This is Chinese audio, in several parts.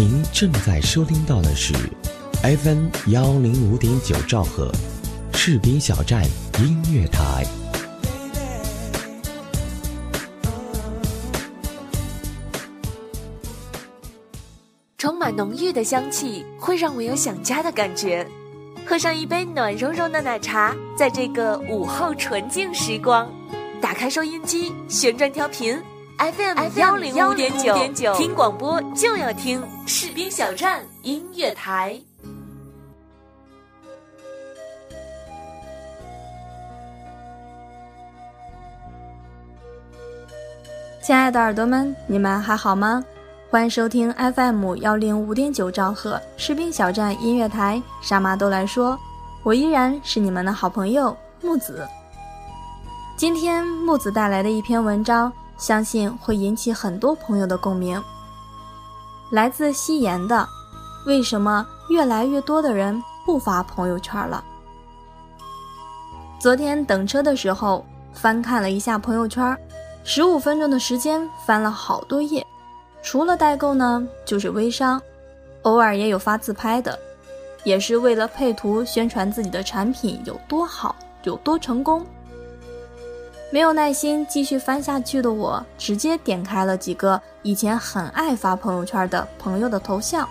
您正在收听到的是 FM 幺零五点九兆赫，士兵小站音乐台。充满浓郁的香气，会让我有想家的感觉。喝上一杯暖融融的奶茶，在这个午后纯净时光，打开收音机，旋转调频，FM 幺零五点九，听广播就要听士兵小站音乐台。亲爱的耳朵们，你们还好吗？欢迎收听 FM 幺零五点九兆赫士兵小站音乐台，啥嘛都来说，我依然是你们的好朋友木子。今天木子带来的一篇文章，相信会引起很多朋友的共鸣。来自夕颜的，为什么越来越多的人不发朋友圈了？昨天等车的时候，翻看了一下朋友圈，十五分钟的时间翻了好多页。除了代购呢，就是微商，偶尔也有发自拍的，也是为了配图宣传自己的产品有多好，有多成功。没有耐心继续翻下去的我，直接点开了几个以前很爱发朋友圈的朋友的头像，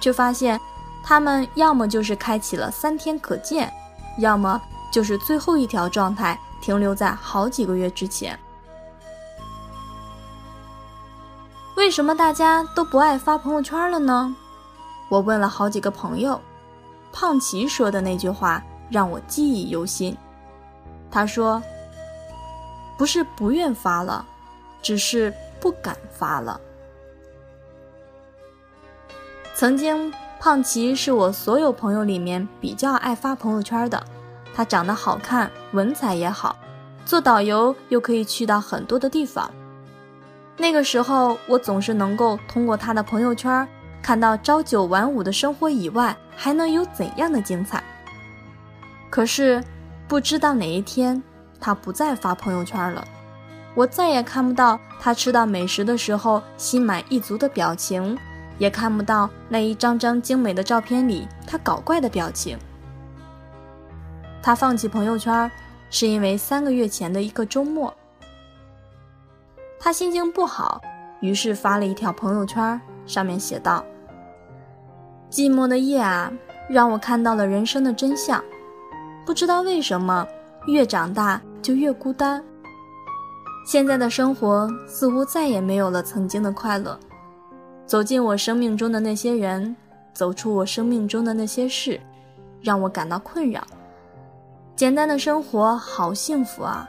却发现他们要么就是开启了三天可见，要么就是最后一条状态停留在好几个月之前。为什么大家都不爱发朋友圈了呢？我问了好几个朋友，胖奇说的那句话让我记忆犹新。他说：“不是不愿发了，只是不敢发了。”曾经，胖琪是我所有朋友里面比较爱发朋友圈的。他长得好看，文采也好，做导游又可以去到很多的地方。那个时候，我总是能够通过他的朋友圈看到朝九晚五的生活以外还能有怎样的精彩。可是，不知道哪一天他不再发朋友圈了，我再也看不到他吃到美食的时候心满意足的表情，也看不到那一张张精美的照片里他搞怪的表情。他放弃朋友圈，是因为三个月前的一个周末。他心情不好，于是发了一条朋友圈，上面写道：“寂寞的夜啊，让我看到了人生的真相。不知道为什么，越长大就越孤单。现在的生活似乎再也没有了曾经的快乐。走进我生命中的那些人，走出我生命中的那些事，让我感到困扰。简单的生活好幸福啊，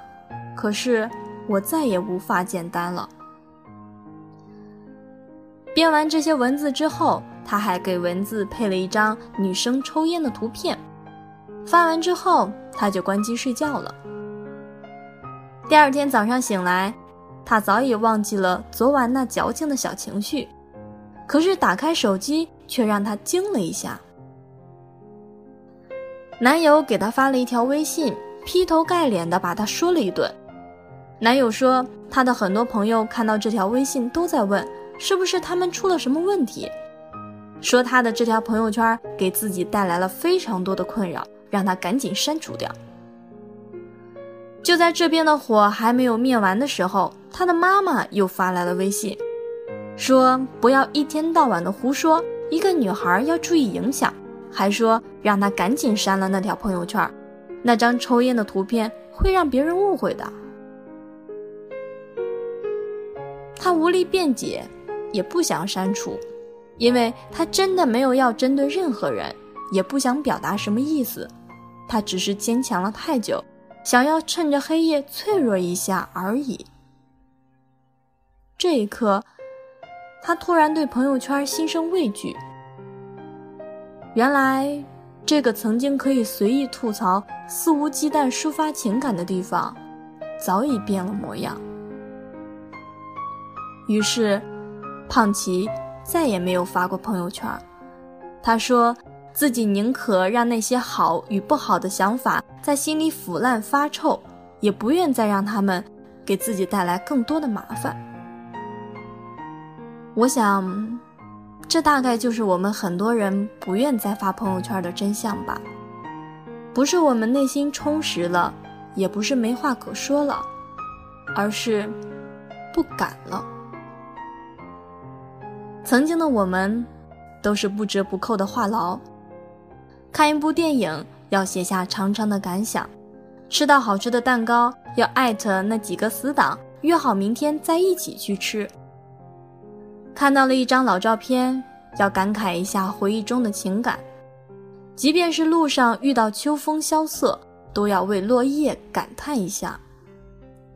可是……”我再也无法简单了。编完这些文字之后，他还给文字配了一张女生抽烟的图片。发完之后，他就关机睡觉了。第二天早上醒来，他早已忘记了昨晚那矫情的小情绪，可是打开手机却让他惊了一下。男友给她发了一条微信，劈头盖脸的把她说了一顿。男友说，他的很多朋友看到这条微信都在问，是不是他们出了什么问题？说他的这条朋友圈给自己带来了非常多的困扰，让他赶紧删除掉。就在这边的火还没有灭完的时候，他的妈妈又发来了微信，说不要一天到晚的胡说，一个女孩要注意影响，还说让他赶紧删了那条朋友圈，那张抽烟的图片会让别人误会的。他无力辩解，也不想删除，因为他真的没有要针对任何人，也不想表达什么意思，他只是坚强了太久，想要趁着黑夜脆弱一下而已。这一刻，他突然对朋友圈心生畏惧。原来，这个曾经可以随意吐槽、肆无忌惮抒发情感的地方，早已变了模样。于是，胖奇再也没有发过朋友圈。他说自己宁可让那些好与不好的想法在心里腐烂发臭，也不愿再让他们给自己带来更多的麻烦。我想，这大概就是我们很多人不愿再发朋友圈的真相吧。不是我们内心充实了，也不是没话可说了，而是不敢了。曾经的我们，都是不折不扣的话痨。看一部电影要写下长长的感想，吃到好吃的蛋糕要艾特那几个死党，约好明天再一起去吃。看到了一张老照片，要感慨一下回忆中的情感。即便是路上遇到秋风萧瑟，都要为落叶感叹一下。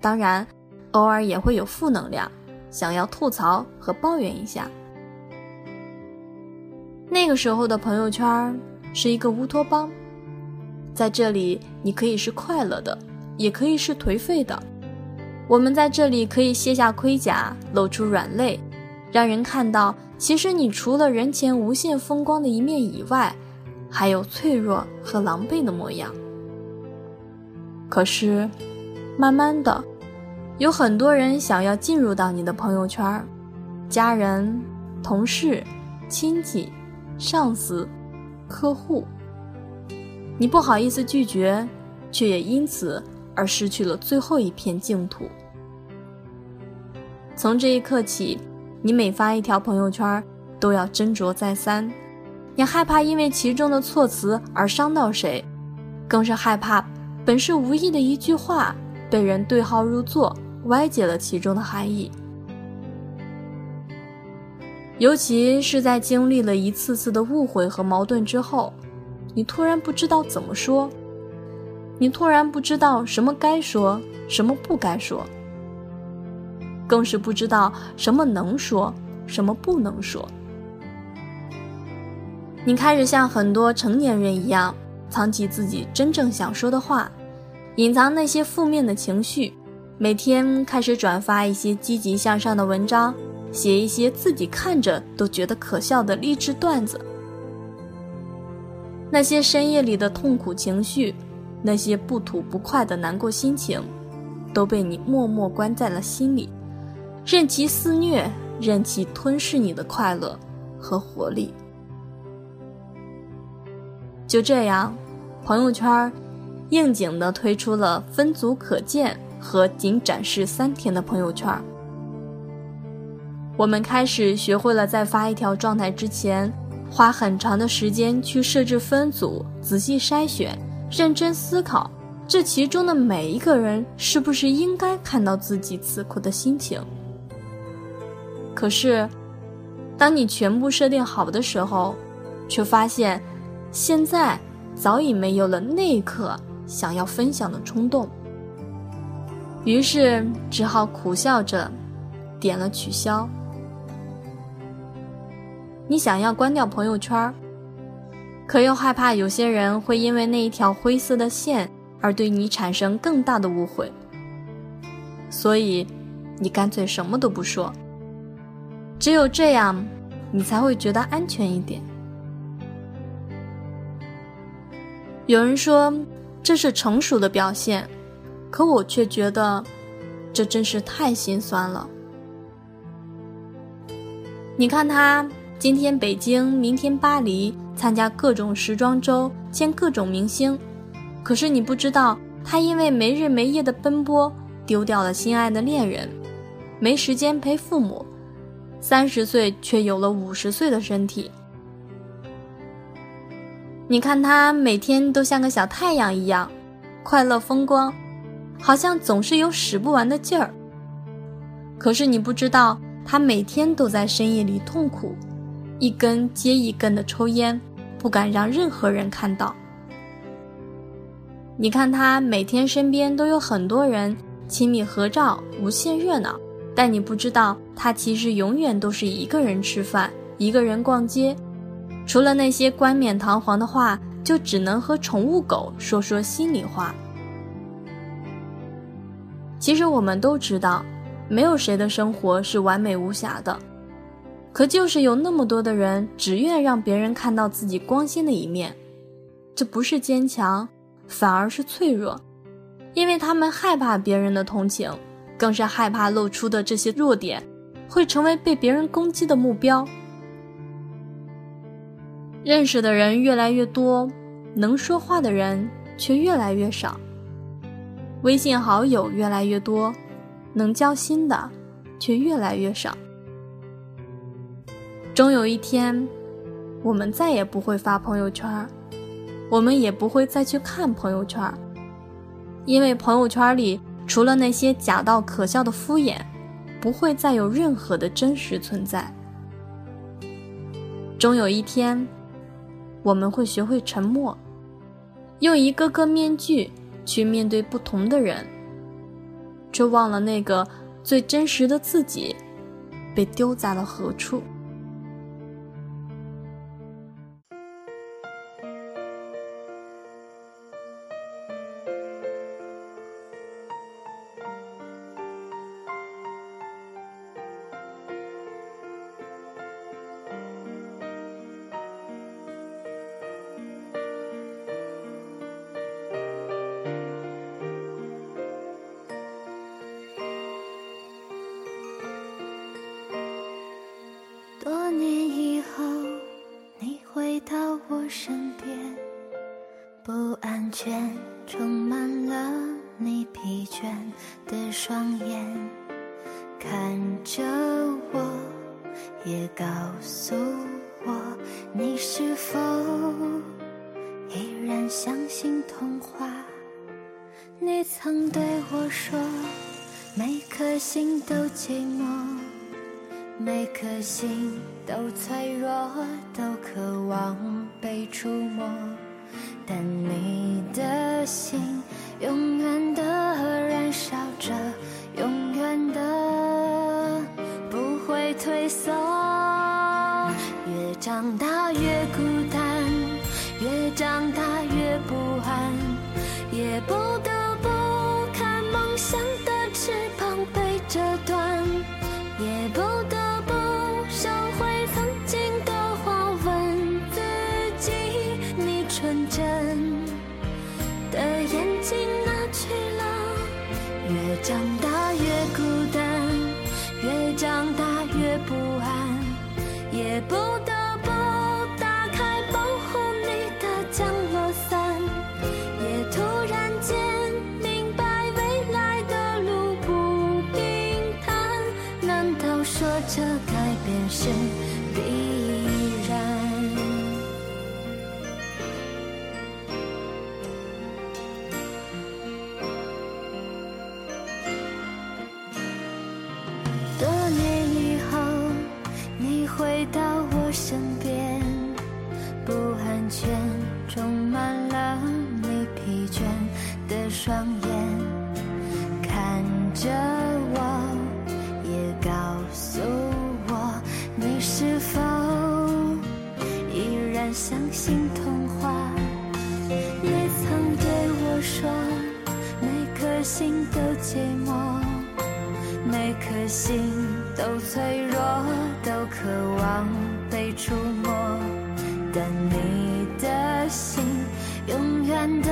当然，偶尔也会有负能量，想要吐槽和抱怨一下。那个时候的朋友圈是一个乌托邦，在这里你可以是快乐的，也可以是颓废的。我们在这里可以卸下盔甲，露出软肋，让人看到，其实你除了人前无限风光的一面以外。还有脆弱和狼狈的模样。可是，慢慢的，有很多人想要进入到你的朋友圈，家人、同事、亲戚、上司、客户，你不好意思拒绝，却也因此而失去了最后一片净土。从这一刻起，你每发一条朋友圈，都要斟酌再三。你害怕因为其中的措辞而伤到谁，更是害怕本是无意的一句话被人对号入座，歪解了其中的含义。尤其是在经历了一次次的误会和矛盾之后，你突然不知道怎么说，你突然不知道什么该说，什么不该说，更是不知道什么能说，什么不能说。你开始像很多成年人一样，藏起自己真正想说的话，隐藏那些负面的情绪，每天开始转发一些积极向上的文章，写一些自己看着都觉得可笑的励志段子。那些深夜里的痛苦情绪，那些不吐不快的难过心情，都被你默默关在了心里，任其肆虐，任其吞噬你的快乐和活力。就这样，朋友圈应景的推出了分组可见和仅展示三天的朋友圈。我们开始学会了在发一条状态之前，花很长的时间去设置分组，仔细筛选，认真思考这其中的每一个人是不是应该看到自己此刻的心情。可是，当你全部设定好的时候，却发现。现在早已没有了那一刻想要分享的冲动，于是只好苦笑着点了取消。你想要关掉朋友圈，可又害怕有些人会因为那一条灰色的线而对你产生更大的误会，所以你干脆什么都不说。只有这样，你才会觉得安全一点。有人说这是成熟的表现，可我却觉得这真是太心酸了。你看他今天北京，明天巴黎，参加各种时装周，见各种明星，可是你不知道他因为没日没夜的奔波，丢掉了心爱的恋人，没时间陪父母，三十岁却有了五十岁的身体。你看他每天都像个小太阳一样，快乐风光，好像总是有使不完的劲儿。可是你不知道，他每天都在深夜里痛苦，一根接一根的抽烟，不敢让任何人看到。你看他每天身边都有很多人亲密合照，无限热闹，但你不知道，他其实永远都是一个人吃饭，一个人逛街。除了那些冠冕堂皇的话，就只能和宠物狗说说心里话。其实我们都知道，没有谁的生活是完美无瑕的，可就是有那么多的人只愿让别人看到自己光鲜的一面，这不是坚强，反而是脆弱，因为他们害怕别人的同情，更是害怕露出的这些弱点会成为被别人攻击的目标。认识的人越来越多，能说话的人却越来越少。微信好友越来越多，能交心的却越来越少。终有一天，我们再也不会发朋友圈，我们也不会再去看朋友圈，因为朋友圈里除了那些假到可笑的敷衍，不会再有任何的真实存在。终有一天。我们会学会沉默，用一个个面具去面对不同的人，却忘了那个最真实的自己被丢在了何处。相信童话？你曾对我说，每颗心都寂寞，每颗心都脆弱，都渴望被触摸。但你的心永远的燃烧着，永远的不会退缩。越长大越，大越不安，也不得不看梦想的翅膀被折断，也不得。这改变是必然。多年以后，你回到我身边，不安全，充满了你疲倦的双眼，看着。心都寂寞，每颗心都脆弱，都渴望被触摸，但你的心永远的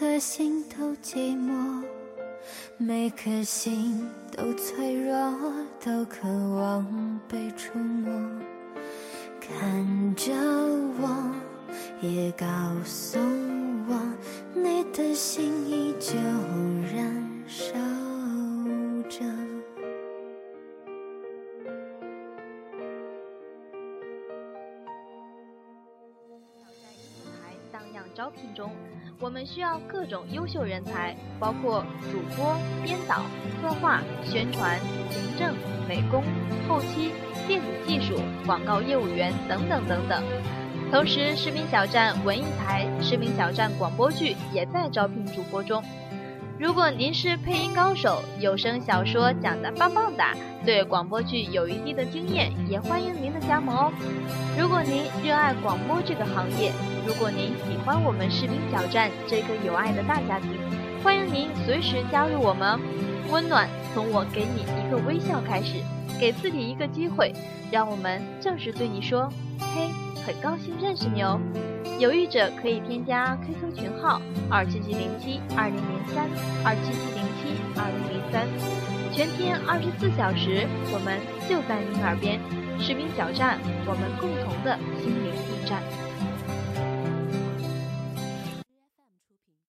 颗心都寂寞，每颗心都脆弱，都渴望被触摸。看着我，也告诉我，你的心依旧燃烧。招聘中，我们需要各种优秀人才，包括主播、编导、策划、宣传、行政、美工、后期、电子技术、广告业务员等等等等。同时，视频小站文艺台、视频小站广播剧也在招聘主播中。如果您是配音高手，有声小说讲得棒棒哒，对广播剧有一定的经验，也欢迎您的加盟哦。如果您热爱广播这个行业，如果您喜欢我们士兵小站这个有爱的大家庭，欢迎您随时加入我们。温暖从我给你一个微笑开始，给自己一个机会，让我们正式对你说：嘿，很高兴认识你哦。有意者可以添加 QQ 群号二七七零七二零零三二七七零七二零零三，全天二十四小时，我们就在您耳边。士兵小站，我们共同的心灵驿站。